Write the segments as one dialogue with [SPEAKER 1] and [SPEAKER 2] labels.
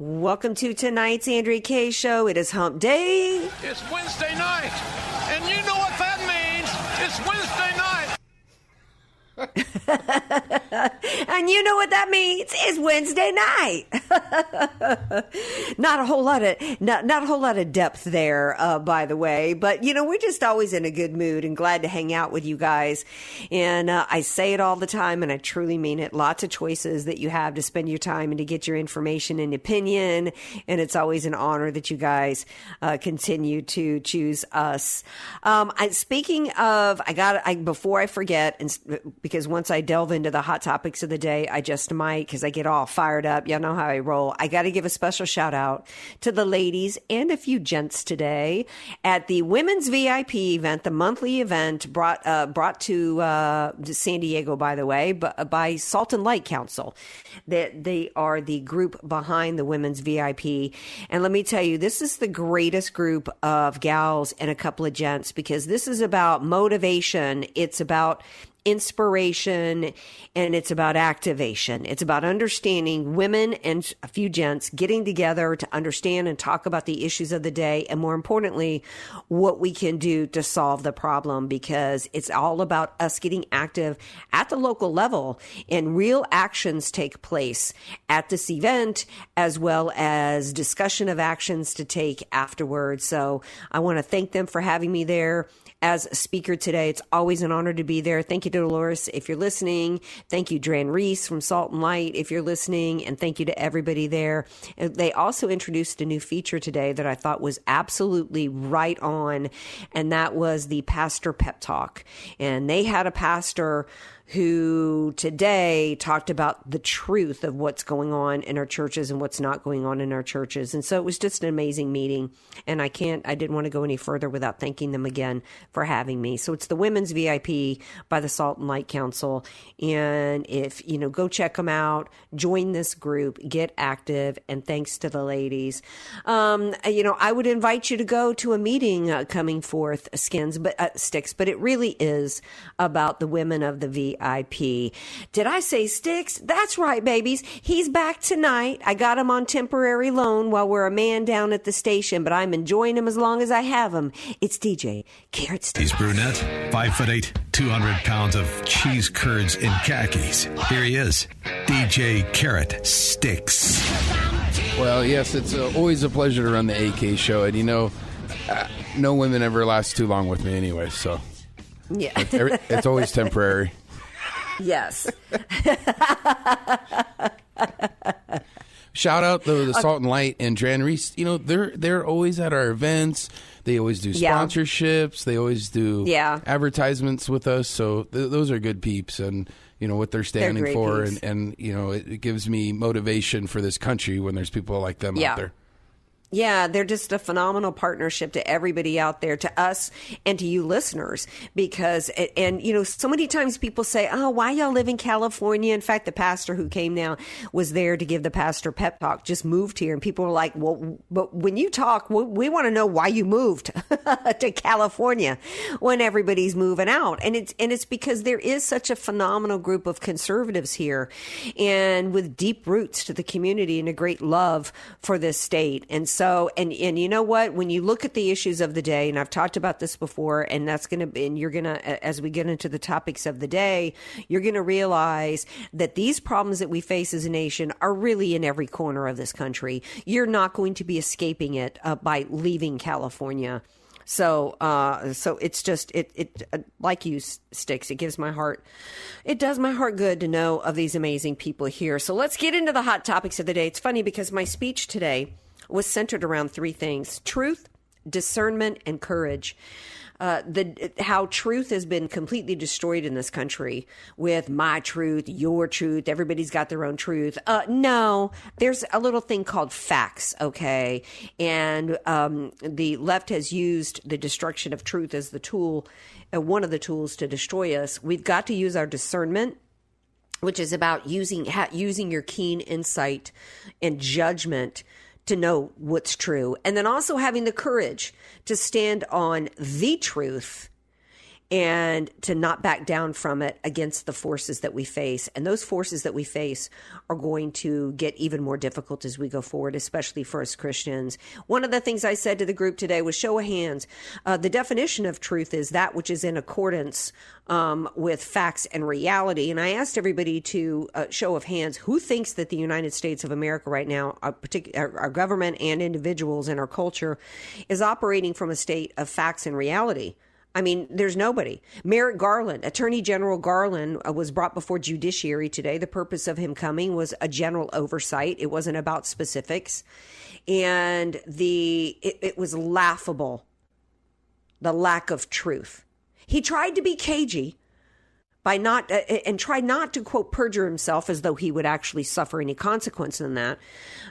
[SPEAKER 1] Welcome to tonight's Andrea Kaye Show. It is Hump Day.
[SPEAKER 2] It's Wednesday night, and you know what that means. It's Wednesday.
[SPEAKER 1] And you know what that means? It's Wednesday night. not a whole lot of not, not a whole lot of depth there, uh, by the way. But you know, we're just always in a good mood and glad to hang out with you guys. And uh, I say it all the time, and I truly mean it. Lots of choices that you have to spend your time and to get your information and opinion. And it's always an honor that you guys uh, continue to choose us. Um, I, speaking of, I got I before I forget, and because once I delve into the hot topics of the day, I just might because I get all fired up. Y'all know how I roll. I got to give a special shout out to the ladies and a few gents today at the women's VIP event, the monthly event brought uh, brought to uh, San Diego, by the way, by Salt and Light Council. That they are the group behind the women's VIP, and let me tell you, this is the greatest group of gals and a couple of gents because this is about motivation. It's about inspiration and it's about activation. It's about understanding women and a few gents getting together to understand and talk about the issues of the day and more importantly, what we can do to solve the problem because it's all about us getting active at the local level and real actions take place at this event as well as discussion of actions to take afterwards. So I want to thank them for having me there as a speaker today. It's always an honor to be there. Thank you to Dolores if you're listening. Thank you, Dran Reese from Salt and Light if you're listening. And thank you to everybody there. They also introduced a new feature today that I thought was absolutely right on, and that was the Pastor Pep Talk. And they had a pastor who today talked about the truth of what's going on in our churches and what's not going on in our churches. And so it was just an amazing meeting. And I can't, I didn't want to go any further without thanking them again for having me. So it's the Women's VIP by the Salt and Light Council. And if, you know, go check them out, join this group, get active. And thanks to the ladies. Um, you know, I would invite you to go to a meeting uh, coming forth, skins, but uh, sticks, but it really is about the women of the VIP. Did I say sticks? That's right, babies. He's back tonight. I got him on temporary loan while we're a man down at the station, but I'm enjoying him as long as I have him. It's DJ Carrot Sticks.
[SPEAKER 3] He's brunette, five foot eight, 200 pounds of cheese curds in khakis. Here he is, DJ Carrot Sticks.
[SPEAKER 4] Well, yes, it's uh, always a pleasure to run the AK show, and you know, uh, no women ever last too long with me anyway, so
[SPEAKER 1] Yeah.
[SPEAKER 4] every- it's always temporary.
[SPEAKER 1] yes.
[SPEAKER 4] Shout out though the Salt and Light and Dran Reese. You know, they're they're always at our events. They always do
[SPEAKER 1] Yeah.
[SPEAKER 4] sponsorships. They always do
[SPEAKER 1] Yeah.
[SPEAKER 4] advertisements with us. So th- those are good peeps, and you know what they're standing
[SPEAKER 1] great
[SPEAKER 4] for,
[SPEAKER 1] peeps.
[SPEAKER 4] and and you know it, it gives me motivation for this country when there's people like them
[SPEAKER 1] Yeah.
[SPEAKER 4] out there.
[SPEAKER 1] Yeah, they're just a phenomenal partnership to everybody out there, to us and to you listeners. Because, and you know, so many times people say, "Oh, why y'all live in California?" In fact, the pastor who came now was there to give the pastor pep talk. Just moved here, and people were like, "Well, but when you talk, we, we want to know why you moved to California when everybody's moving out." And it's and it's because there is such a phenomenal group of conservatives here, and with deep roots to the community and a great love for this state. And and and you know what? When you look at the issues of the day, and I've talked about this before, and that's going to be, and you're going to, as we get into the topics of the day, you're going to realize that these problems that we face as a nation are really in every corner of this country. You're not going to be escaping it uh, by leaving California. So, uh, so it's just it it uh, like you sticks. It gives my heart, it does my heart good to know of these amazing people here. So let's get into the hot topics of the day. It's funny because my speech today was centered around three things: truth, discernment, and courage. Uh, the how truth has been completely destroyed in this country with my truth, your truth. Everybody's got their own truth. Uh, no, there's a little thing called facts, okay, and um, the left has used the destruction of truth as the tool, uh, one of the tools to destroy us. We've got to use our discernment which is about using ha- using your keen insight and judgment to know what's true and then also having the courage to stand on the truth and to not back down from it against the forces that we face. And those forces that we face are going to get even more difficult as we go forward, especially for us Christians. One of the things I said to the group today was show of hands. Uh, the definition of truth is that which is in accordance um, with facts and reality. And I asked everybody to uh, show of hands who thinks that the United States of America right now, our, partic- our, our government and individuals and our culture, is operating from a state of facts and reality. I mean, there's nobody. Merrick Garland, Attorney General Garland, uh, was brought before judiciary today. The purpose of him coming was a general oversight. It wasn't about specifics, and the it, it was laughable. The lack of truth. He tried to be cagey by not uh, and try not to quote perjure himself as though he would actually suffer any consequence in that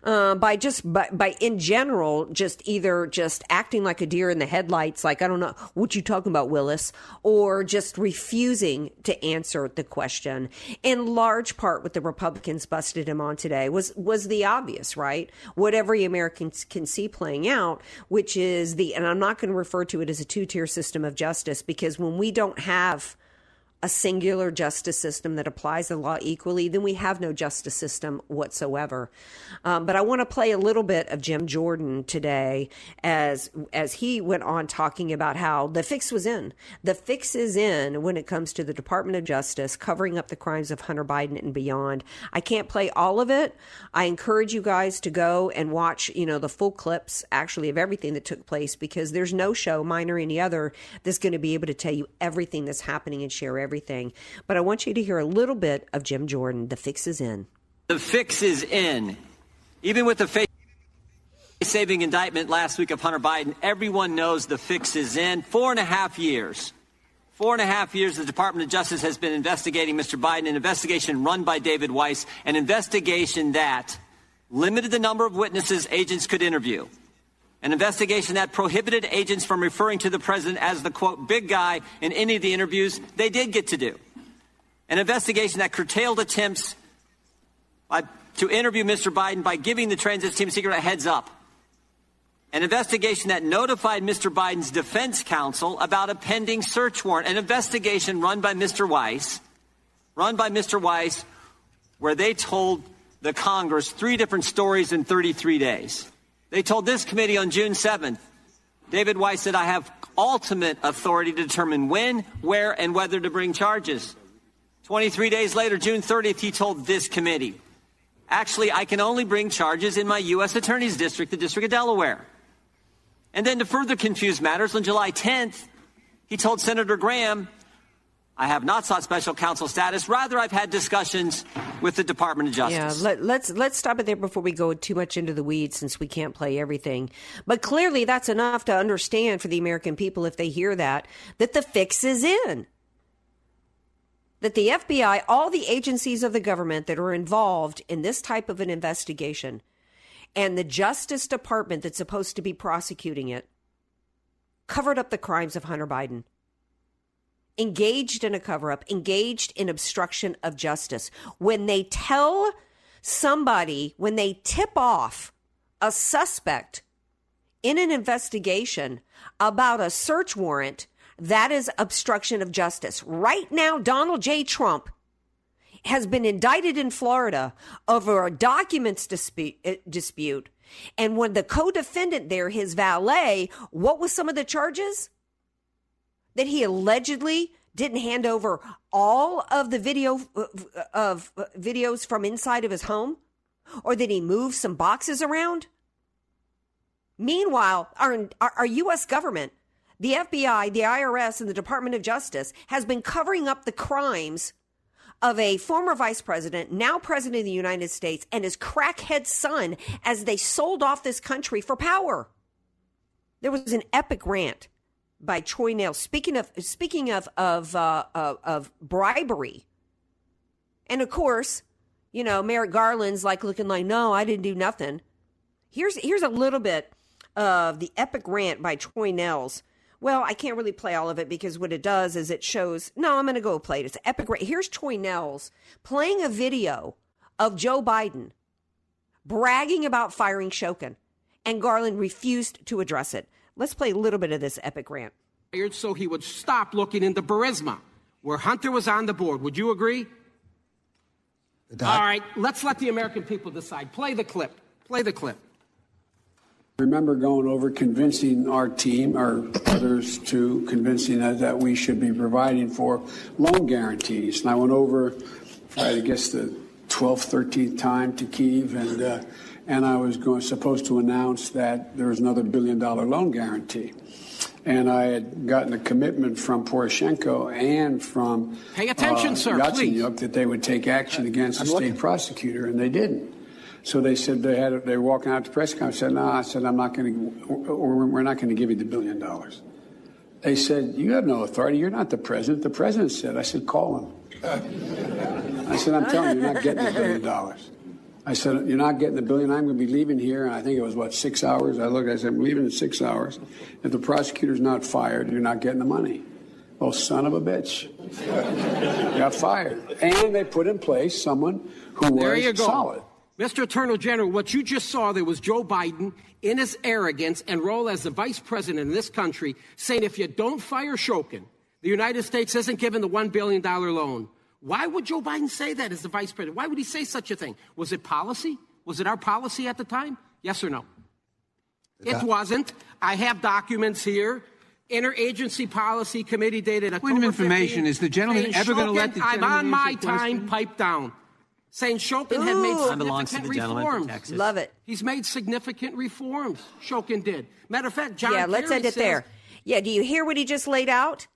[SPEAKER 1] uh, by just by, by in general just either just acting like a deer in the headlights like i don't know what you talking about willis? Or just refusing to answer the question. In large part what the republicans busted him on today was was the obvious right? What every american can see playing out which is the and i'm not going to refer to it as a two-tier system of justice because when we don't have a singular justice system that applies the law equally, then we have no justice system whatsoever. Um, but I want to play a little bit of Jim Jordan today as as he went on talking about how the fix was in. The fix is in when it comes to the Department of Justice covering up the crimes of Hunter Biden and beyond. I can't play all of it. I encourage you guys to go and watch, you know, the full clips actually of everything that took place because there's no show, mine or any other, that's going to be able to tell you everything that's happening and share everything. But I want you to hear a little bit of Jim Jordan. The fix is in.
[SPEAKER 5] The fix is in. Even with the face saving indictment last week of Hunter Biden, everyone knows the fix is in. Four and a half years. Four and a half years, the Department of Justice has been investigating Mr. Biden, an investigation run by David Weiss, an investigation that limited the number of witnesses agents could interview, an investigation that prohibited agents from referring to the president as the quote, big guy in any of the interviews they did get to do, an investigation that curtailed attempts by, to interview Mr. Biden by giving the transit team secret a heads up. An investigation that notified Mr. Biden's defense counsel about a pending search warrant. An investigation run by Mr. Weiss, run by Mr. Weiss, where they told the Congress three different stories in 33 days. They told this committee on June 7th, David Weiss said, I have ultimate authority to determine when, where, and whether to bring charges. 23 days later, June 30th, he told this committee, actually, I can only bring charges in my U.S. Attorney's District, the District of Delaware. And then to further confuse matters, on July 10th, he told Senator Graham, I have not sought special counsel status. Rather, I've had discussions with the Department of Justice.
[SPEAKER 1] Yeah, let, let's let's stop it there before we go too much into the weeds, since we can't play everything. But clearly, that's enough to understand for the American people if they hear that that the fix is in. That the FBI, all the agencies of the government that are involved in this type of an investigation, and the Justice Department that's supposed to be prosecuting it, covered up the crimes of Hunter Biden engaged in a cover up, engaged in obstruction of justice. When they tell somebody, when they tip off a suspect in an investigation about a search warrant, that is obstruction of justice. Right now, Donald J. Trump has been indicted in Florida over a documents dispute, uh, dispute And when the co defendant there, his valet, what was some of the charges? That he allegedly didn't hand over all of the video of videos from inside of his home? Or that he moved some boxes around? Meanwhile our, our, u.s government the fbi the irs and the department of justice has been covering up the crimes of a former vice president now president of the united states and his crackhead son as they sold off this country for power. There was an epic rant by Troy Nehls. Speaking of speaking of of uh, of, of bribery, and of course, you know Merrick Garland's like looking like, no, I didn't do nothing. Here's here's a little bit of the epic rant by Troy Nehls. Well, I can't really play all of it because what it does is it shows. No, I'm going to go play it. It's epic rant. Here's Troy Nehls playing a video of Joe Biden bragging about firing Shokin, and Garland refused to address it. Let's play a little bit of this epic rant.
[SPEAKER 6] So he would stop looking into Burisma, where Hunter was on the board. Would you agree? All right, let's let the American people decide. Play the clip. Play the clip.
[SPEAKER 7] remember going over convincing our team or others to convincing us that we should be providing for loan guarantees. And I went over, I guess, the 12th, 13th time to Kiev, and uh, and I was going, supposed to announce that there was another billion dollar loan guarantee. And I had gotten a commitment from Poroshenko and from
[SPEAKER 6] Pay attention,
[SPEAKER 7] uh,
[SPEAKER 6] sir,
[SPEAKER 7] Yatsenyuk that they would take action against the
[SPEAKER 6] I'm
[SPEAKER 7] state
[SPEAKER 6] looking.
[SPEAKER 7] prosecutor, and they didn't. So they said they had they were walking out to press conference. I said, "No," I said, "I'm not going to, or we're not going to give you the billion dollars." They said, "You have no authority. You're not the president." The president said, "I said, call him." I said, "I'm telling you, you're not getting the billion dollars." I said, "You're not getting the billion. I'm going to be leaving here." And I think it was what six hours. I looked. I said, "I'm leaving in six hours. If the prosecutor's not fired, you're not getting the money." Oh, son of a bitch! got fired, and they put in place someone who
[SPEAKER 6] There
[SPEAKER 7] was
[SPEAKER 6] you go.
[SPEAKER 7] solid.
[SPEAKER 6] Mr. Attorney General, what you just saw there was Joe Biden in his arrogance and role as the vice president in this country saying if you don't fire Shokin, the United States isn't giving the $1 billion loan. Why would Joe Biden say that as the vice president? Why would he say such a thing? Was it policy? Was it our policy at the time? Yes or no? It wasn't. I have documents here. Interagency Policy Committee dated October
[SPEAKER 8] Point of information,
[SPEAKER 6] 15,
[SPEAKER 8] is the gentleman ever gonna let
[SPEAKER 6] Shokin-
[SPEAKER 8] the
[SPEAKER 6] I'm on my time, pipe down. Saying Shokin had made significant
[SPEAKER 1] to the
[SPEAKER 6] reforms.
[SPEAKER 1] Texas. Love it.
[SPEAKER 6] He's made significant reforms. Shokin did. Matter of fact, John
[SPEAKER 1] yeah, let's
[SPEAKER 6] Kerry
[SPEAKER 1] end it
[SPEAKER 6] says-
[SPEAKER 1] there. Yeah, do you hear what he just laid out?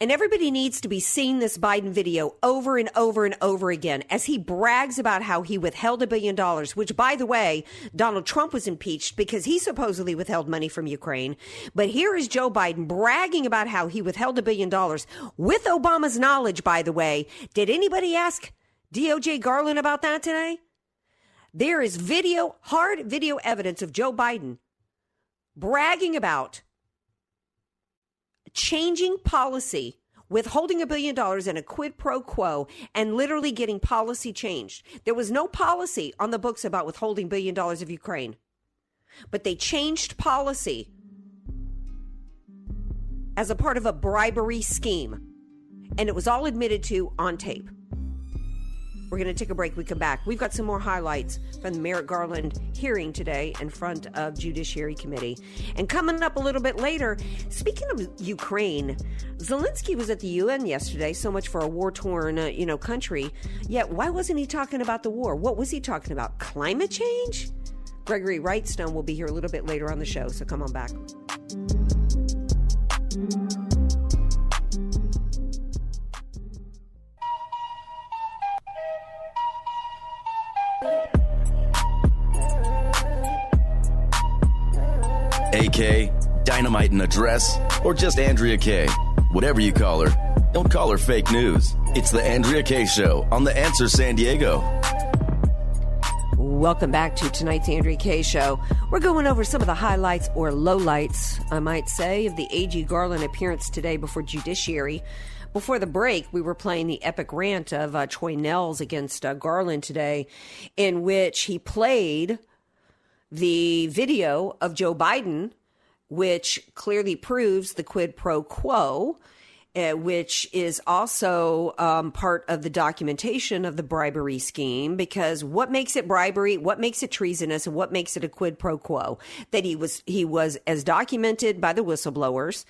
[SPEAKER 1] And everybody needs to be seeing this Biden video over and over and over again as he brags about how he withheld a billion dollars, which, by the way, Donald Trump was impeached because he supposedly withheld money from Ukraine. But here is Joe Biden bragging about how he withheld a billion dollars with Obama's knowledge, by the way. Did anybody ask DOJ Garland about that today? There is video, hard video evidence of Joe Biden bragging about changing policy, withholding a billion dollars in a quid pro quo, and literally getting policy changed. There was no policy on the books about withholding billion dollars of Ukraine, but they changed policy as a part of a bribery scheme, and it was all admitted to on tape. We're going to take a break. We come back. We've got some more highlights from the Merrick Garland hearing today in front of Judiciary Committee. And coming up a little bit later, speaking of Ukraine, Zelensky was at the UN yesterday. So much for a war-torn, uh, you know, country. Yet, why wasn't he talking about the war? What was he talking about? Climate change? Gregory Wrightstone will be here a little bit later on the show. So come on back.
[SPEAKER 9] AK, Dynamite in a Dress, or just Andrea Kaye. Whatever you call her, don't call her fake news. It's the Andrea Kaye. Show on The Answer San Diego.
[SPEAKER 1] Welcome back to tonight's Andrea Kaye Show. We're going over some of the highlights or lowlights, I might say, of the A.G. Garland appearance today before Judiciary. Before the break, we were playing the epic rant of uh, Troy Nehls against uh, Garland today, in which he played the video of Joe Biden, which clearly proves the quid pro quo. uh, which is also um, part of the documentation of the bribery scheme. Because what makes it bribery? What makes it treasonous? And what makes it a quid pro quo? That he was he was as documented by the whistleblowers.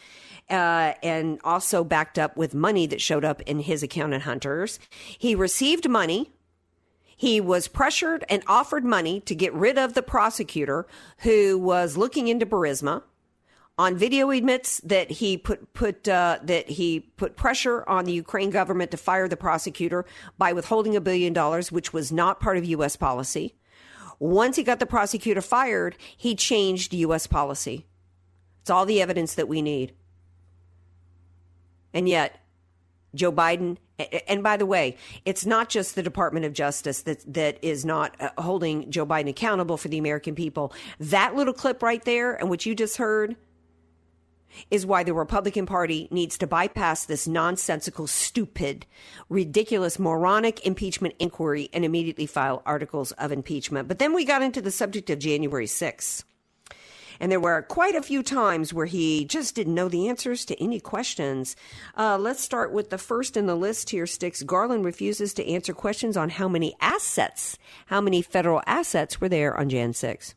[SPEAKER 1] Uh, and also backed up with money that showed up in his account at Hunter's. He received money he was pressured and offered money to get rid of the prosecutor who was looking into Burisma. On video, he admits that he put put uh, that he put pressure on the Ukraine government to fire the prosecutor by withholding a billion dollars, which was not part of U.S. policy. Once he got the prosecutor fired, he changed U.S. policy. It's all the evidence that we need. And yet, Joe Biden. And by the way, it's not just the Department of Justice that that is not uh, holding Joe Biden accountable for the American people. That little clip right there, and what you just heard, is why the Republican Party needs to bypass this nonsensical, stupid, ridiculous, moronic impeachment inquiry and immediately file articles of impeachment. But then we got into the subject of January 6th. And there were quite a few times where he just didn't know the answers to any questions. Uh, let's start with the first in the list here, Sticks. Garland refuses to answer questions on how many assets, how many federal assets were there on Jan 6.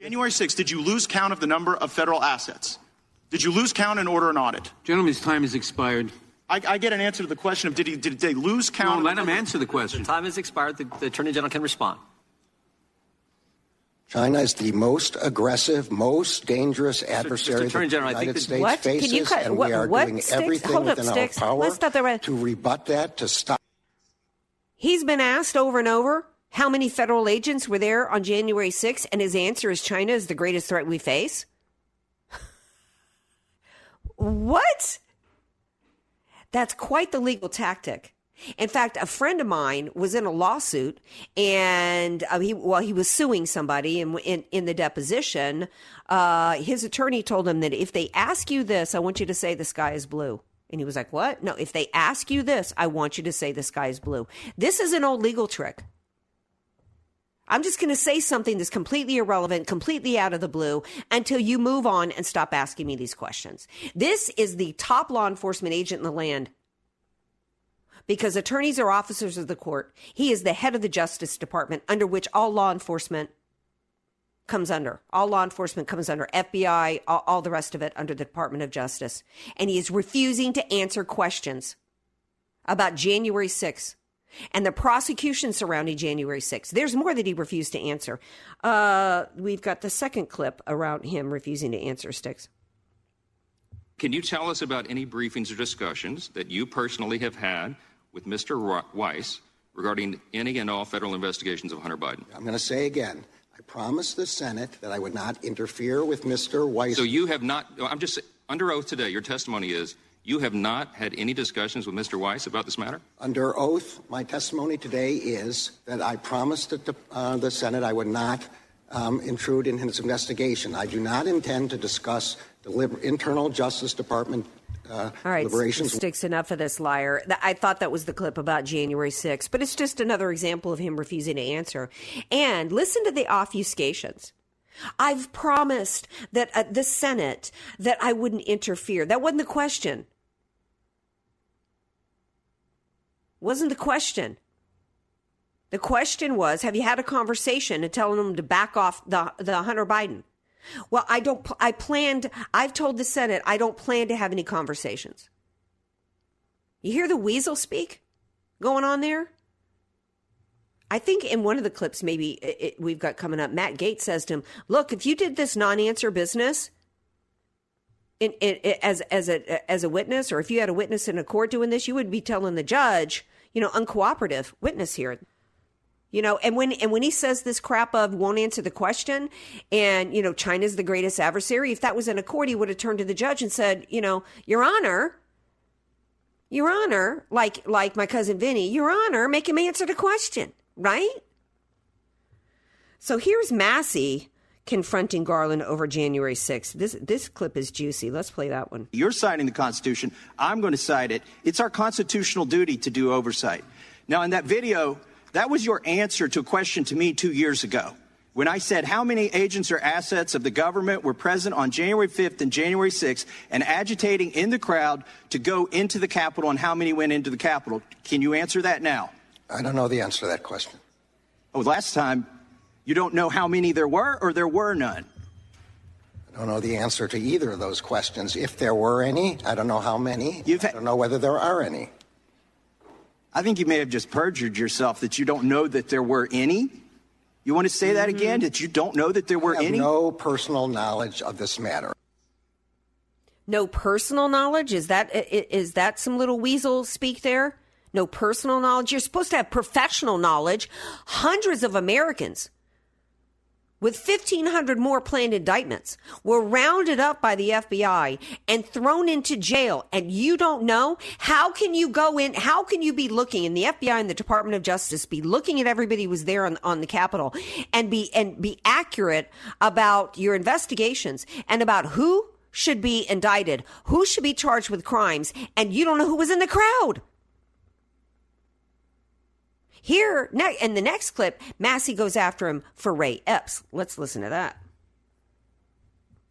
[SPEAKER 8] January 6th, did you lose count of the number of federal assets? Did you lose count and order an audit?
[SPEAKER 6] Gentleman's time has expired.
[SPEAKER 8] I, I get an answer to the question of did, he, did they lose count?
[SPEAKER 6] No, let him answer the question.
[SPEAKER 5] The time has expired. The, the Attorney General can respond.
[SPEAKER 10] China is the most aggressive, most dangerous adversary
[SPEAKER 5] Attorney
[SPEAKER 10] the
[SPEAKER 5] General, I think
[SPEAKER 10] United States
[SPEAKER 1] What? Can
[SPEAKER 10] faces,
[SPEAKER 1] you cut-
[SPEAKER 10] and
[SPEAKER 1] what-
[SPEAKER 10] we are
[SPEAKER 1] what,
[SPEAKER 10] doing
[SPEAKER 1] Sticks?
[SPEAKER 10] everything
[SPEAKER 1] Hold up,
[SPEAKER 10] within
[SPEAKER 1] Sticks.
[SPEAKER 10] our power
[SPEAKER 1] Let's stop there right-
[SPEAKER 10] to rebut that, to stop.
[SPEAKER 1] He's been asked over and over how many federal agents were there on January 6th, and his answer is China is the greatest threat we face. what? That's quite the legal tactic. In fact, a friend of mine was in a lawsuit, and uh, he well, he was suing somebody, and in, in the deposition, uh, his attorney told him that if they ask you this, I want you to say the sky is blue. And he was like, "What? No, if they ask you this, I want you to say the sky is blue." This is an old legal trick. I'm just going to say something that's completely irrelevant, completely out of the blue until you move on and stop asking me these questions. This is the top law enforcement agent in the land because attorneys are officers of the court. He is the head of the Justice Department, under which all law enforcement comes under. All law enforcement comes under FBI, all, all the rest of it under the Department of Justice. And he is refusing to answer questions about January 6th and the prosecution surrounding January 6th. There's more that he refused to answer. Uh, we've got the second clip around him refusing to answer sticks.
[SPEAKER 11] Can you tell us about any briefings or discussions that you personally have had with Mr. Weiss regarding any and all federal investigations of Hunter Biden?
[SPEAKER 10] I'm going to say again, I promised the Senate that I would not interfere with Mr. Weiss.
[SPEAKER 11] So you have not, I'm just under oath today, your testimony is you have not had any discussions with Mr. Weiss about this matter?
[SPEAKER 10] Under oath, my testimony today is that I promised the, uh, the Senate I would not um, intrude in his investigation. I do not intend to discuss the liber- internal Justice Department uh,
[SPEAKER 1] All right,
[SPEAKER 10] deliberations.
[SPEAKER 1] sticks enough of this liar. I thought that was the clip about January 6th, but it's just another example of him refusing to answer. And listen to the obfuscations. I've promised that the Senate that I wouldn't interfere. That wasn't the question. Wasn't the question. The question was, have you had a conversation and telling them to back off the the Hunter Biden? Well, I don't. I planned. I've told the Senate I don't plan to have any conversations. You hear the weasel speak going on there? I think in one of the clips, maybe it, we've got coming up, Matt Gaetz says to him, "Look, if you did this non-answer business." In, in, as as a as a witness, or if you had a witness in a court doing this, you would be telling the judge, you know, uncooperative witness here. You know, and when and when he says this crap of won't answer the question, and you know China's the greatest adversary, if that was in a court, he would have turned to the judge and said, you know, Your Honor, Your Honor, like like my cousin Vinny, Your Honor, make him answer the question, right? So here's Massey confronting Garland over January 6th. This this clip is juicy. Let's play that one.
[SPEAKER 12] You're citing the Constitution. I'm going to cite it. It's our constitutional duty to do oversight. Now, in that video, that was your answer to a question to me two years ago. when I said how many agents or assets of the government were present on January 5th and January 6th and agitating in the crowd to go into the Capitol and how many went into the Capitol. Can you answer that now?
[SPEAKER 10] I don't know the answer to that question.
[SPEAKER 12] Oh, last time, you don't know how many there were or there were none?
[SPEAKER 10] I don't know the answer to either of those questions. If there were any, I don't know how many.
[SPEAKER 12] You've
[SPEAKER 10] I don't know whether there are any.
[SPEAKER 12] I think you may have just perjured yourself that you don't know that there were any. You want to say that again? Mm. That you don't know that there were
[SPEAKER 10] I have
[SPEAKER 12] any?
[SPEAKER 10] no personal knowledge of this matter.
[SPEAKER 1] No personal knowledge? Is that i- i- is that some little weasel speak there? No personal knowledge. You're supposed to have professional knowledge. Hundreds of Americans with 1500 more planned indictments were rounded up by the FBI and thrown into jail and you don't know how can you go in how can you be looking in the FBI and the Department of Justice be looking at everybody who was there on, on the Capitol and be and be accurate about your investigations and about who should be indicted who should be charged with crimes and you don't know who was in the crowd here, ne- in the next clip, Massey goes after him for Ray Epps. Let's listen to that.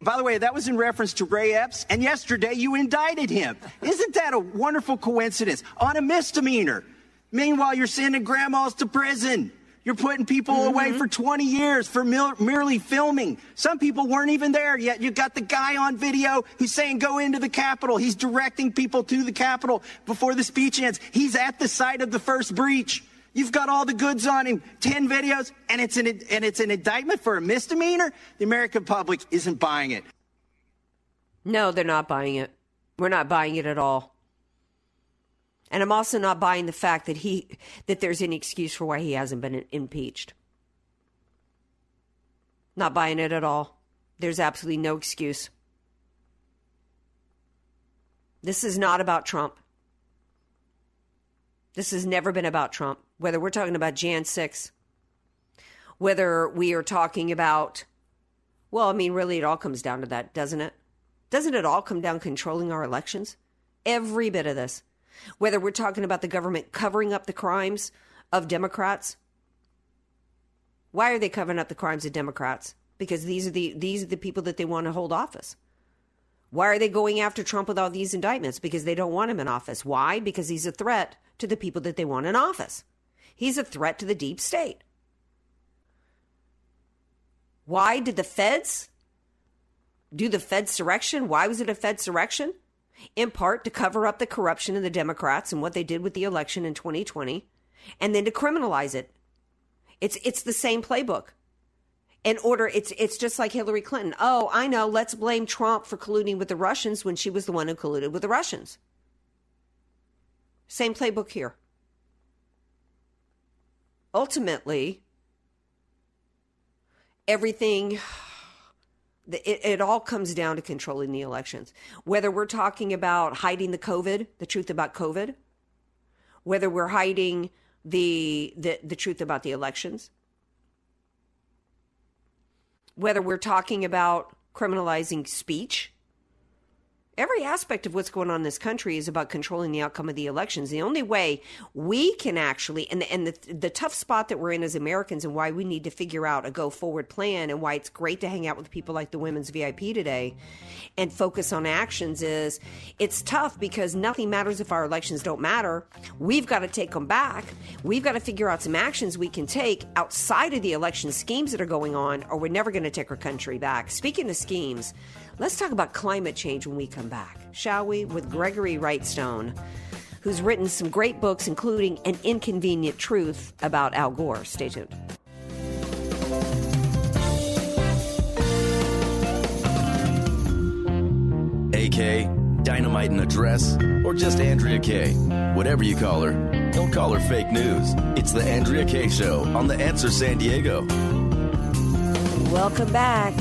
[SPEAKER 12] By the way, that was in reference to Ray Epps, and yesterday you indicted him. Isn't that a wonderful coincidence? On a misdemeanor. Meanwhile, you're sending grandmas to prison. You're putting people mm-hmm. away for 20 years for mil- merely filming. Some people weren't even there yet. You got the guy on video who's saying go into the Capitol. He's directing people to the Capitol before the speech ends. He's at the site of the first breach. You've got all the goods on him, 10 videos, and it's an, and it's an indictment for a misdemeanor? The American public isn't buying it.
[SPEAKER 1] No, they're not buying it. We're not buying it at all. And I'm also not buying the fact that he that there's any excuse for why he hasn't been impeached. Not buying it at all. There's absolutely no excuse. This is not about Trump. This has never been about Trump. Whether we're talking about Jan 6, whether we are talking about, well, I mean, really, it all comes down to that, doesn't it? Doesn't it all come down controlling our elections? Every bit of this. Whether we're talking about the government covering up the crimes of Democrats. Why are they covering up the crimes of Democrats? Because these are the these are the people that they want to hold office. Why are they going after Trump with all these indictments? Because they don't want him in office. Why? Because he's a threat to the people that they want in office. He's a threat to the deep state. Why did the feds do the Fed surrection? Why was it a Fed surrection? In part to cover up the corruption of the Democrats and what they did with the election in 2020, and then to criminalize it. It's it's the same playbook. In order, it's it's just like Hillary Clinton. Oh, I know. Let's blame Trump for colluding with the Russians when she was the one who colluded with the Russians. Same playbook here. Ultimately, everything it, it all comes down to controlling the elections. Whether we're talking about hiding the COVID, the truth about COVID, whether we're hiding the the, the truth about the elections, whether we're talking about criminalizing speech. Every aspect of what's going on in this country is about controlling the outcome of the elections. The only way we can actually, and the, and the, the tough spot that we're in as Americans, and why we need to figure out a go forward plan, and why it's great to hang out with people like the Women's VIP today, and focus on actions is it's tough because nothing matters if our elections don't matter. We've got to take them back. We've got to figure out some actions we can take outside of the election schemes that are going on, or we're never going to take our country back. Speaking of schemes, let's talk about climate change when we come back, shall we? With Gregory Wrightstone, who's written some great books, including An Inconvenient Truth about Al Gore. Stay tuned.
[SPEAKER 9] AK, Dynamite in a Dress, or just Andrea Kaye. Whatever you call her, don't call her fake news. It's the Andrea Kaye Show on The Answer San Diego.
[SPEAKER 1] Welcome back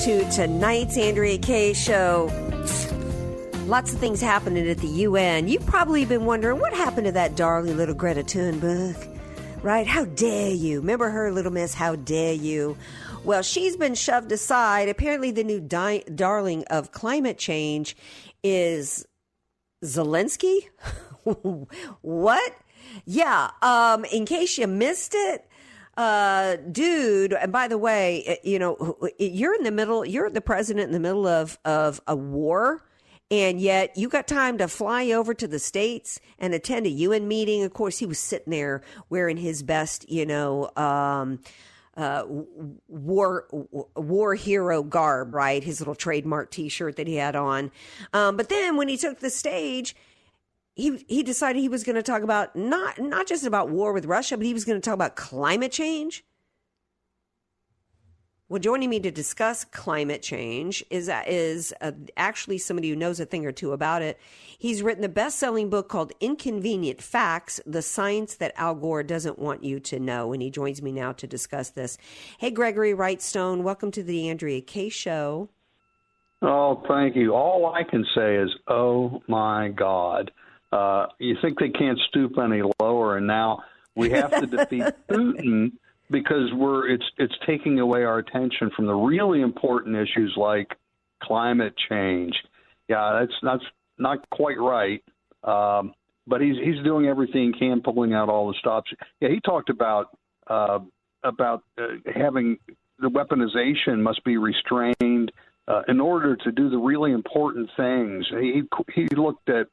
[SPEAKER 1] to tonight's Andrea Kaye show. Lots of things happening at the UN. You've probably been wondering what happened to that darling little Greta Thunberg, right? How dare you? Remember her, little miss? How dare you? Well, she's been shoved aside. Apparently, the new di- darling of climate change is Zelensky. what? Yeah. Um, in case you missed it, uh, dude. And by the way, uh, you know, you're in the middle. You're the president in the middle of of a war. And yet, you got time to fly over to the states and attend a UN meeting. Of course, he was sitting there wearing his best, you know, um, uh, war war hero garb, right? His little trademark T-shirt that he had on. Um, but then when he took the stage, he he decided he was going to talk about not not just about war with Russia, but he was going to talk about climate change. Well, joining me to discuss climate change is is uh, actually somebody who knows a thing or two about it. He's written the best-selling book called "Inconvenient Facts: The Science That Al Gore Doesn't Want You to Know," and he joins me now to discuss this. Hey, Gregory Wrightstone, welcome to the Andrea Kaye Show.
[SPEAKER 13] Oh, thank you. All I can say is, oh my God. Uh, you think they can't stoop any lower, and now we have to defeat Putin because we're it's it's taking away our attention from the really important issues like climate change. Yeah, that's that's not quite right. Um, but he's he's doing everything he can, pulling out all the stops. Yeah, he talked about uh, about uh, having the weaponization must be restrained uh, in order to do the really important things. He he looked at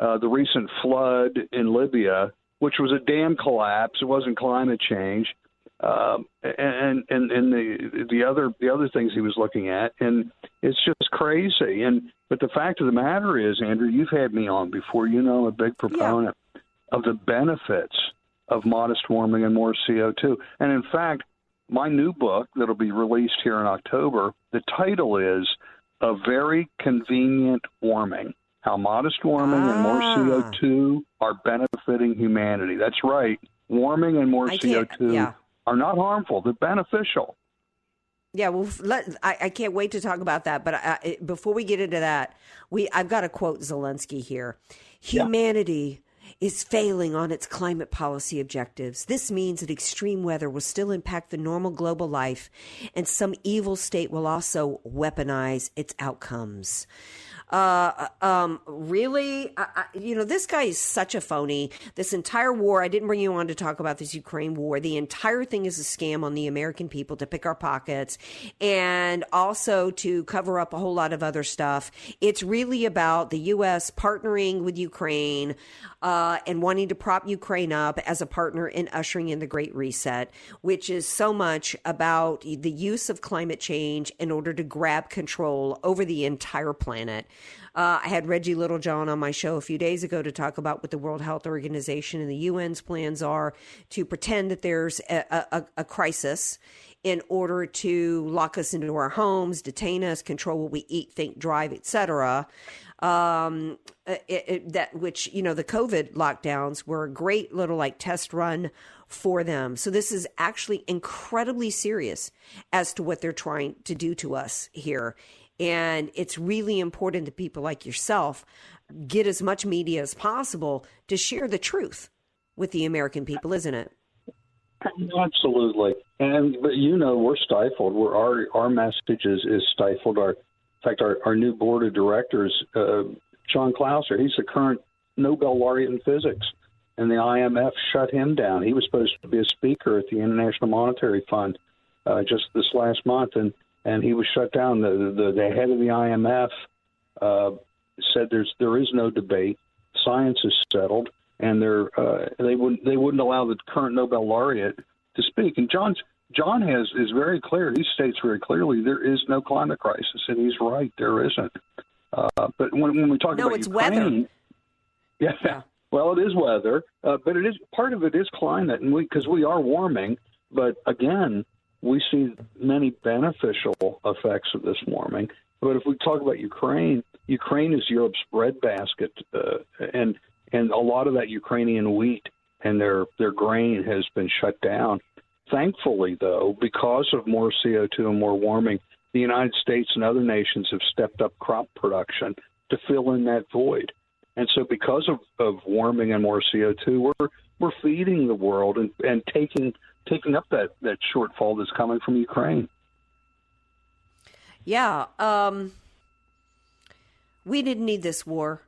[SPEAKER 13] uh, the recent flood in Libya, which was a dam collapse. It wasn't climate change um, and and and the the other the other things he was looking at, and it's just crazy. And but the fact of the matter is, Andrew, you've had me on before. You know, I'm a big proponent yeah. of the benefits of modest warming and more CO2. And in fact, my new book that'll be released here in October, the title is "A Very Convenient Warming." How modest warming ah. and more ah. CO2 are benefiting humanity. That's right. Warming and more CO2 yeah are not harmful; they're beneficial.
[SPEAKER 1] Yeah, well, let, I, I, can't wait to talk about that. But I, before we get into that, we I've got to quote Zelensky here. Humanity yeah. is failing on its climate policy objectives. This means that extreme weather will still impact the normal global life, and some evil state will also weaponize its outcomes. Uh, um, really, I, I, you know, this guy is such a phony. This entire war, I didn't bring you on to talk about this Ukraine war. The entire thing is a scam on the American people to pick our pockets and also to cover up a whole lot of other stuff. It's really about the U.S. partnering with Ukraine uh, and wanting to prop Ukraine up as a partner in ushering in the Great Reset, which is so much about the use of climate change in order to grab control over the entire planet. Uh, I had Reggie Littlejohn on my show a few days ago to talk about what the World Health Organization and the UN's plans are to pretend that there's a, a, a crisis in order to lock us into our homes, detain us, control what we eat, think, drive, etc um, it, it, that which you know the COVID lockdowns were a great little like test run for them. So this is actually incredibly serious as to what they're trying to do to us here, and it's really important that people like yourself get as much media as possible to share the truth with the American people, isn't it?
[SPEAKER 13] Absolutely, and but you know we're stifled. We're our our message is, is stifled. Our in fact, our, our new board of directors, uh, John Clauser, he's the current Nobel laureate in physics, and the IMF shut him down. He was supposed to be a speaker at the International Monetary Fund uh, just this last month, and and he was shut down. The the, the head of the IMF uh, said there's there is no debate. Science is settled, and they're uh, they wouldn't they wouldn't allow the current Nobel laureate to speak. And John's John has is very clear. He states very clearly there is no climate crisis, and he's right. There isn't. Uh, but when, when we talk about
[SPEAKER 1] no,
[SPEAKER 13] about
[SPEAKER 1] it's
[SPEAKER 13] Ukraine,
[SPEAKER 1] weather.
[SPEAKER 13] Yeah, yeah, well, it is weather, uh, but it is part of it is climate, and we because we are warming. But again, we see many beneficial effects of this warming. But if we talk about Ukraine, Ukraine is Europe's breadbasket, uh, and and a lot of that Ukrainian wheat and their their grain has been shut down. Thankfully, though, because of more CO2 and more warming, the United States and other nations have stepped up crop production to fill in that void. And so, because of, of warming and more CO2, we're we're feeding the world and, and taking taking up that, that shortfall that's coming from Ukraine.
[SPEAKER 1] Yeah, um, we didn't need this war.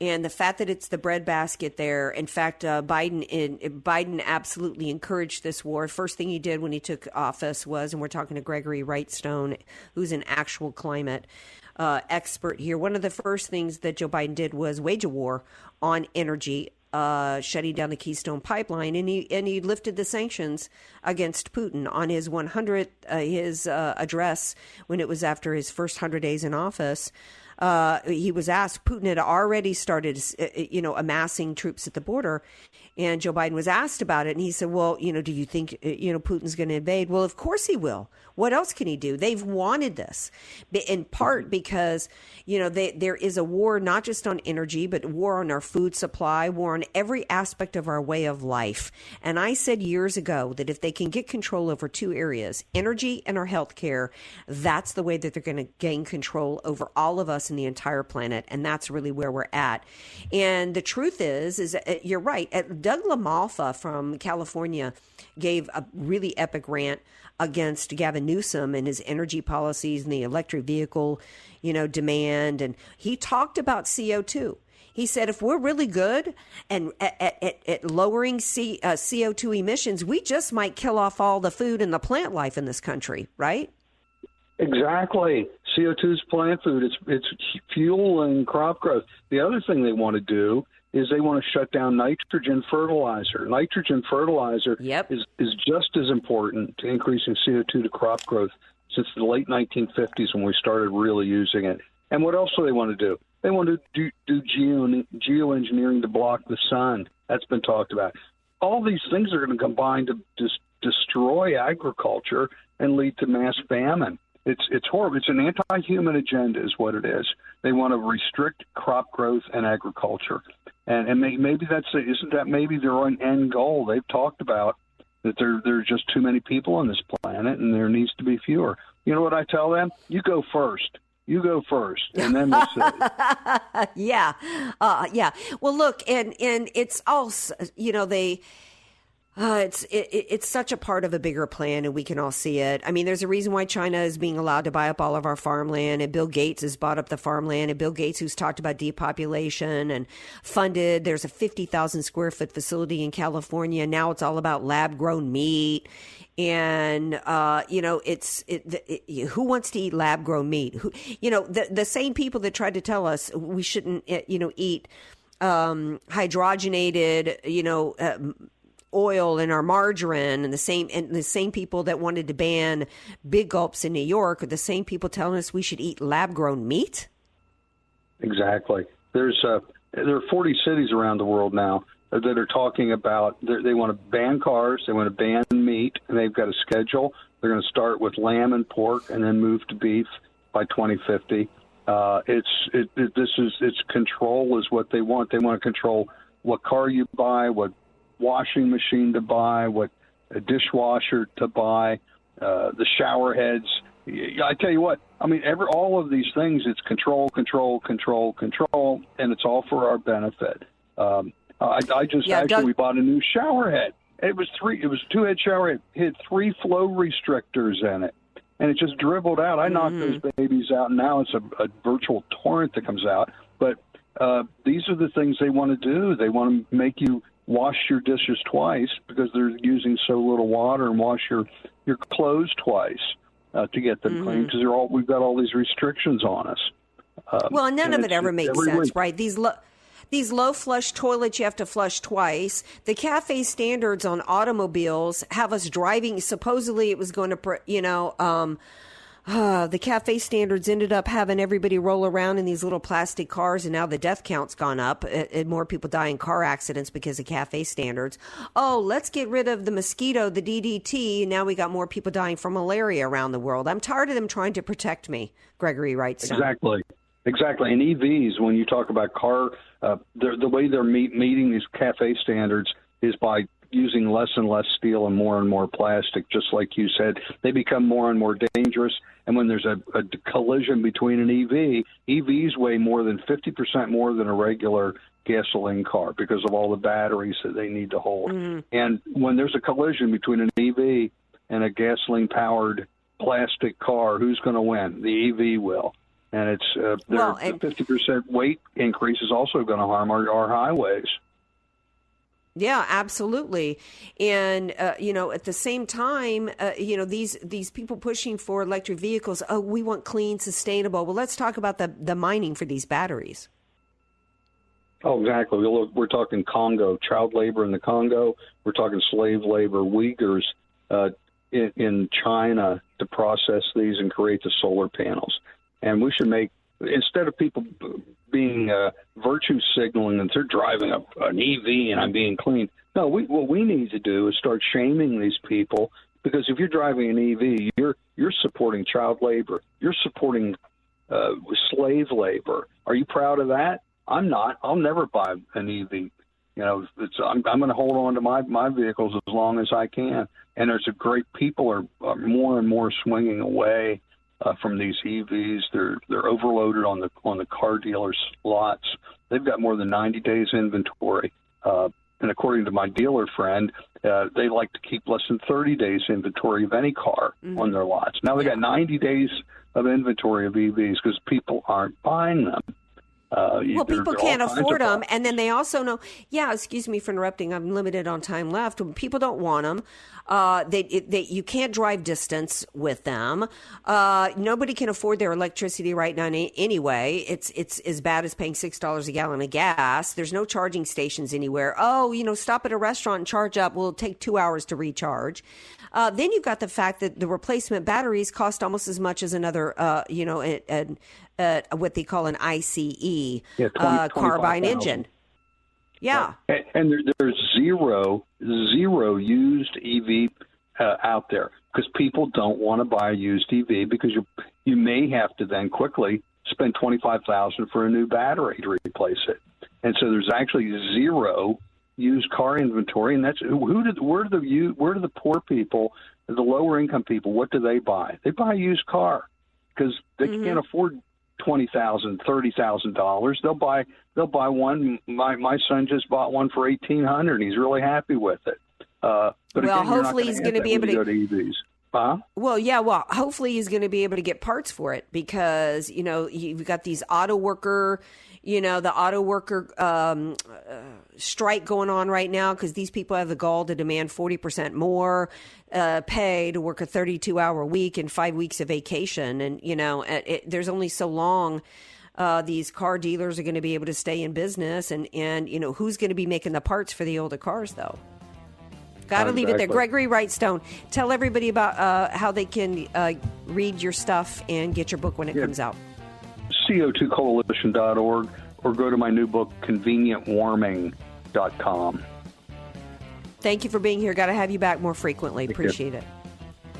[SPEAKER 1] and the fact that it's the breadbasket there. In fact, uh, Biden in, Biden absolutely encouraged this war. First thing he did when he took office was, and we're talking to Gregory Wrightstone, who's an actual climate uh, expert here. One of the first things that Joe Biden did was wage a war on energy. Uh, shutting down the Keystone Pipeline, and he and he lifted the sanctions against Putin on his 100th uh, his uh, address when it was after his first 100 days in office uh, he was asked, Putin had already started, uh, you know, amassing troops at the border. And Joe Biden was asked about it. And he said, well, you know, do you think, uh, you know, Putin's going to invade? Well, of course he will. What else can he do? They've wanted this in part because, you know, they, there is a war not just on energy, but war on our food supply, war on every aspect of our way of life. And I said years ago that if they can get control over two areas, energy and our health care, that's the way that they're going to gain control over all of us and the entire planet. And that's really where we're at. And the truth is, is uh, you're right. Uh, Doug LaMalfa from California gave a really epic rant against Gavin Newsom and his energy policies and the electric vehicle, you know, demand. And he talked about CO2. He said, if we're really good and at, at, at lowering C, uh, CO2 emissions, we just might kill off all the food and the plant life in this country, right?
[SPEAKER 13] Exactly. CO2 is plant food. It's it's fuel and crop growth. The other thing they want to do is they want to shut down nitrogen fertilizer. Nitrogen fertilizer
[SPEAKER 1] yep.
[SPEAKER 13] is is just as important to increasing CO2 to crop growth since the late 1950s when we started really using it. And what else do they want to do? They want to do, do geo, geoengineering to block the sun. That's been talked about. All these things are going to combine to dis- destroy agriculture and lead to mass famine. It's it's horrible. It's an anti-human agenda, is what it is. They want to restrict crop growth and agriculture, and and maybe that's isn't that maybe their end goal? They've talked about that there there's just too many people on this planet, and there needs to be fewer. You know what I tell them? You go first. You go first, and then we'll see.
[SPEAKER 1] yeah, uh, yeah. Well, look, and and it's also you know they uh, it's it, it's such a part of a bigger plan, and we can all see it. I mean, there's a reason why China is being allowed to buy up all of our farmland, and Bill Gates has bought up the farmland, and Bill Gates, who's talked about depopulation and funded. There's a fifty thousand square foot facility in California. Now it's all about lab grown meat, and uh, you know, it's it, it, who wants to eat lab grown meat? Who you know, the the same people that tried to tell us we shouldn't, eh, you know, eat um, hydrogenated, you know. Uh, oil and our margarine and the same and the same people that wanted to ban big gulps in New York are the same people telling us we should eat lab grown meat?
[SPEAKER 13] Exactly. There's uh, there are 40 cities around the world now that are talking about they want to ban cars, they want to ban meat, and they've got a schedule. They're going to start with lamb and pork, and then move to beef by 2050. Uh, it's it, it, this is it's control is what they want. They want to control what car you buy, what washing machine to buy, what a dishwasher to buy, uh, the shower heads. I tell you what, I mean, every all of these things, it's control, control, control, control, and it's all for our benefit. Um, I, I just
[SPEAKER 1] Yeah,
[SPEAKER 13] actually
[SPEAKER 1] Doug-
[SPEAKER 13] we bought a new shower head. It was three. It was two head shower. It had three flow restrictors in it, and it just dribbled out. I knocked those babies out, and now it's a, a virtual torrent that comes out. But uh, these are the things they want to do. They want to make you wash your dishes twice because they're using so little water, and wash your your clothes twice uh, to get them clean
[SPEAKER 1] Mhm.
[SPEAKER 13] because they're all we've got all these restrictions on us. Um,
[SPEAKER 1] Well, none of it ever makes sense,
[SPEAKER 13] week.
[SPEAKER 1] right? These low, these low flush toilets you have to flush twice. The cafe standards on automobiles have us driving. Supposedly, it was going to, pr- you know, um, uh, the cafe standards ended up having everybody roll around in these little plastic cars, and now the death count's gone up, and more people die in car accidents because of cafe standards. Oh, let's get rid of the mosquito, the DDT. and Now we got more people dying from malaria around the world. I'm tired of them trying to protect me. Gregory writes.
[SPEAKER 13] Exactly. Exactly. And EVs, when you talk about car, uh, the way they're meet, meeting these cafe standards is by using less and less steel and more and more plastic. Just like you said, they become more and more dangerous. And when there's a, a collision between an EV, EVs weigh more than 50% more than a regular gasoline car because of all the batteries that they need to hold. And when there's a collision between an EV and a gasoline powered plastic car, who's going to win? The EV will. and it's uh, their
[SPEAKER 1] Well, and-
[SPEAKER 13] fifty percent weight increase is also going to harm our, our highways.
[SPEAKER 1] Yeah, absolutely. And uh, you know, at the same time, uh, you know these these people pushing for electric vehicles. Oh, we want clean, sustainable. Well, let's talk about the the mining for these batteries.
[SPEAKER 13] Oh, exactly. Look, we're talking Congo, child labor in the Congo. We're talking slave labor, Uyghurs uh, in, in China to process these and create the solar panels. And we should make instead of people being uh, virtue signaling that they're driving a, an EV and I'm being clean. No, we, what we need to do is start shaming these people because if you're driving an EV, you're you're supporting child labor. You're supporting uh, slave labor. Are you proud of that? I'm not. I'll never buy an EV. You know, I'm, I'm going to hold on to my my vehicles as long as I can. And there's a great people are, are more and more swinging away uh, from these EVs. They're they're overloaded on the on the car dealers' lots. They've got more than 90 days inventory. Uh, and according to my dealer friend, uh, they like to keep less than 30 days inventory of any car on their lots. Now they got 90 days of inventory of EVs because people aren't buying them. Uh,
[SPEAKER 1] Well,
[SPEAKER 13] there-
[SPEAKER 1] people
[SPEAKER 13] there are all
[SPEAKER 1] can't afford them, and then they also know. Yeah, excuse me for interrupting. I'm limited on time left. People don't want them. Uh, they, they, you can't drive distance with them. Uh, nobody can afford their electricity right now anyway. It's it's as bad as paying six dollars a gallon of gas. There's no charging stations anywhere. Oh, you know, stop at a restaurant and charge up. Will take two hours to recharge. Uh, then you've got the fact that the replacement batteries cost almost as much as another, uh, you know, a, a, a, what they call an ICE
[SPEAKER 13] Yeah, 20
[SPEAKER 1] uh, carbine
[SPEAKER 13] 25,000.
[SPEAKER 1] engine. Yeah.
[SPEAKER 13] And, and there, there's zero, zero used EV uh, out there because people don't want to buy a used EV because you you may have to then quickly spend twenty five thousand for a new battery to replace it, and so there's actually zero used car inventory, and that's who who did where do the you where do the poor people, the lower income people, what do they buy? They buy a used car because they can't afford twenty thousand, thirty thousand dollars. They'll buy they'll buy one. My my son just bought one for eighteen hundred. He's really happy with it. Uh, but
[SPEAKER 1] Well,
[SPEAKER 13] again,
[SPEAKER 1] hopefully
[SPEAKER 13] gonna
[SPEAKER 1] he's gonna be able to-
[SPEAKER 13] go to EVs. Huh?
[SPEAKER 1] Well, yeah. Well, hopefully he's going to be able to get parts for it because you know you've got these auto worker, you know, the auto worker um, uh, strike going on right now because these people have the gall to demand forty percent more uh, pay to work a thirty-two hour week and five weeks of vacation, and you know, it, it, there's only so long. Uh, these car dealers are going to be able to stay in business, and and you know who's going to be making the parts for the older cars though. Got to leave it there. Gregory Wrightstone, tell everybody about uh, how they can uh, read your stuff and get your book when it comes out.
[SPEAKER 13] CO2coalition.org or go to my new book, convenientwarming.com.
[SPEAKER 1] Thank you for being here. Got to have you back more frequently.
[SPEAKER 13] you.
[SPEAKER 1] Appreciate it.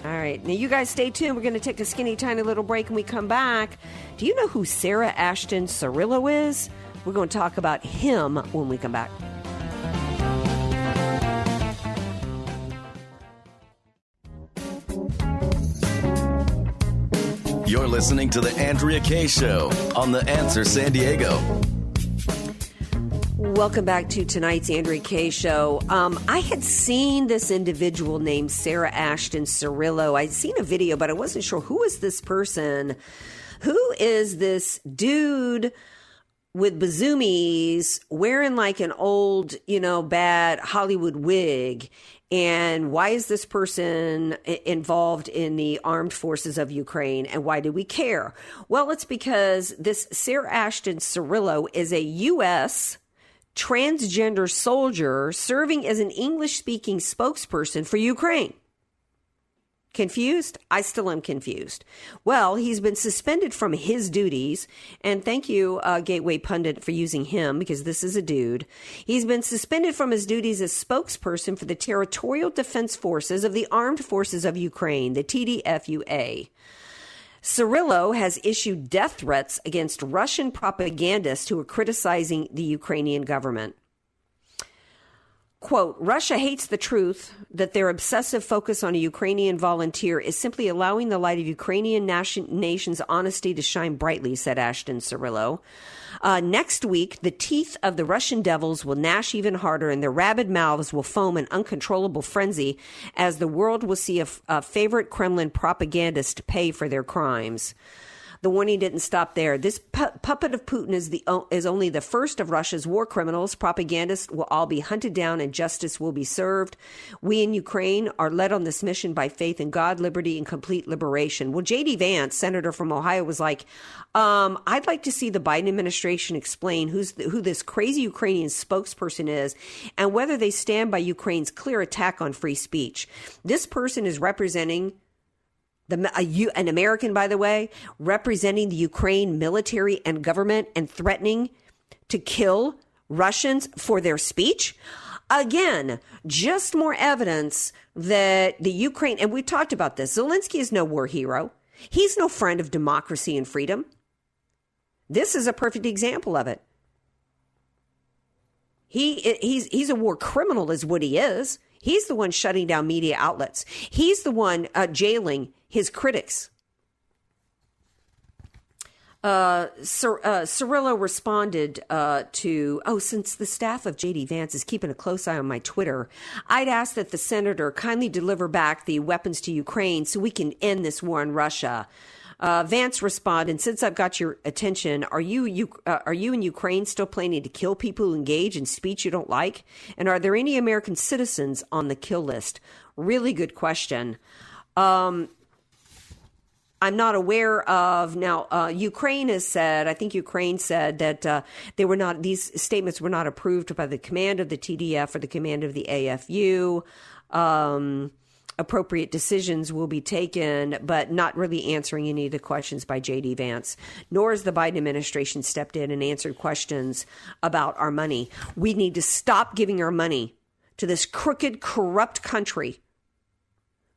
[SPEAKER 1] All right. Now, you guys stay tuned. We're going to take a skinny, tiny little break and we come back. Do you know who Sarah Ashton Cirillo is? We're going to talk about him when we come back.
[SPEAKER 9] You're listening to The Andrea Kaye Show on The Answer San Diego.
[SPEAKER 1] Welcome back to tonight's Andrea Kaye show. Um, I had seen this individual named Sarah Ashton Cirillo. I'd seen a video, but I wasn't sure who is this person. Who is this dude with bazoomies wearing like an old, you know, bad Hollywood wig? And why is this person involved in the armed forces of Ukraine? And why do we care? Well, it's because this Sarah Ashton Cirillo is a U.S transgender soldier serving as an English speaking spokesperson for Ukraine. Confused? I still am confused. Well, he's been suspended from his duties, and thank you, uh, Gateway Pundit, for using him because this is a dude. He's been suspended from his duties as spokesperson for the Territorial Defense Forces of the Armed Forces of Ukraine, the TDFUA. Cirillo has issued death threats against Russian propagandists who are criticizing the Ukrainian government. Quote, Russia hates the truth that their obsessive focus on a Ukrainian volunteer is simply allowing the light of Ukrainian nation, nation's honesty to shine brightly, said Ashton Cirillo. Uh, next week, the teeth of the Russian devils will gnash even harder and their rabid mouths will foam in uncontrollable frenzy as the world will see a, favorite Kremlin propagandist pay for their crimes. The warning didn't stop there. This pu- puppet of Putin is the is only the first of Russia's war criminals. Propagandists will all be hunted down and justice will be served. We in Ukraine are led on this mission by faith in God, liberty, and complete liberation. Well, J.D. Vance, senator from Ohio, was like, um, "I'd like to see the Biden administration explain who's the, who this crazy Ukrainian spokesperson is and whether they stand by Ukraine's clear attack on free speech. This person is representing." The a, an American, by the way, representing the Ukraine military and government and threatening to kill Russians for their speech. Again, just more evidence that the Ukraine, and we talked about this, Zelensky is no war hero. He's no friend of democracy and freedom. This is a perfect example of it. He he's he's a war criminal, is what he is. He's the one shutting down media outlets. He's the one uh, jailing his critics. Uh, uh, Cirillo responded uh, to, oh, since the staff of JD Vance is keeping a close eye on my Twitter, I'd ask that the senator kindly deliver back the weapons to Ukraine so we can end this war in Russia. Uh, Vance responded, since I've got your attention, are you, you uh, are you in Ukraine still planning to kill people who engage in speech you don't like? And are there any American citizens on the kill list? Really good question. Um, I'm not aware of now. Uh, Ukraine has said, I think Ukraine said that uh, they were not; these statements were not approved by the command of the TDF or the command of the AFU. Um, appropriate decisions will be taken, but not really answering any of the questions by JD Vance. Nor has the Biden administration stepped in and answered questions about our money. We need to stop giving our money to this crooked, corrupt country.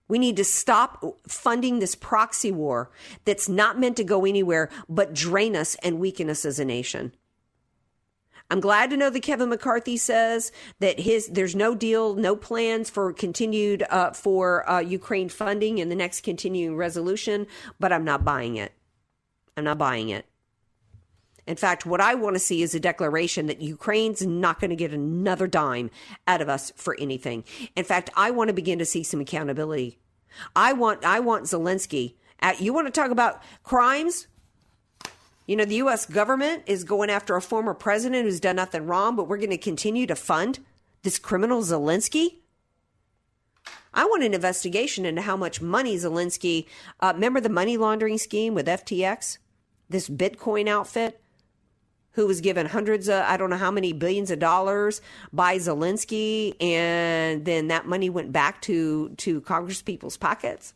[SPEAKER 1] We need to stop funding this proxy war that's not meant to go anywhere but drain us and weaken us as a nation. I'm glad to know that Kevin McCarthy says that his there's no deal, no plans for continued uh, for uh, Ukraine funding in the next continuing resolution, but I'm not buying it. I'm not buying it. In fact, what I want to see is a declaration that Ukraine's not going to get another dime out of us for anything. In fact, I want to begin to see some accountability. I want I want Zelensky. At, you want to talk about crimes? You know, the U.S. government is going after a former president who's done nothing wrong, but we're going to continue to fund this criminal Zelensky. I want an investigation into how much money Zelensky. Uh, remember the money laundering scheme with FTX, this Bitcoin outfit, who was given hundreds of I don't know how many billions of dollars by Zelensky, and then that money went back to to Congress people's pockets.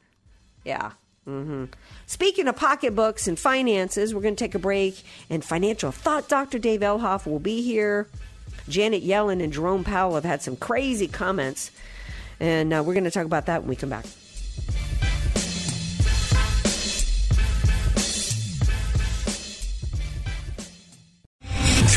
[SPEAKER 1] Yeah. Hmm Speaking of pocketbooks and finances, we're going to take a break, and financial thought Dr. Dave Elhoff will be here. Janet Yellen and Jerome Powell have had some crazy comments, and uh, we're going to talk about that when we come back.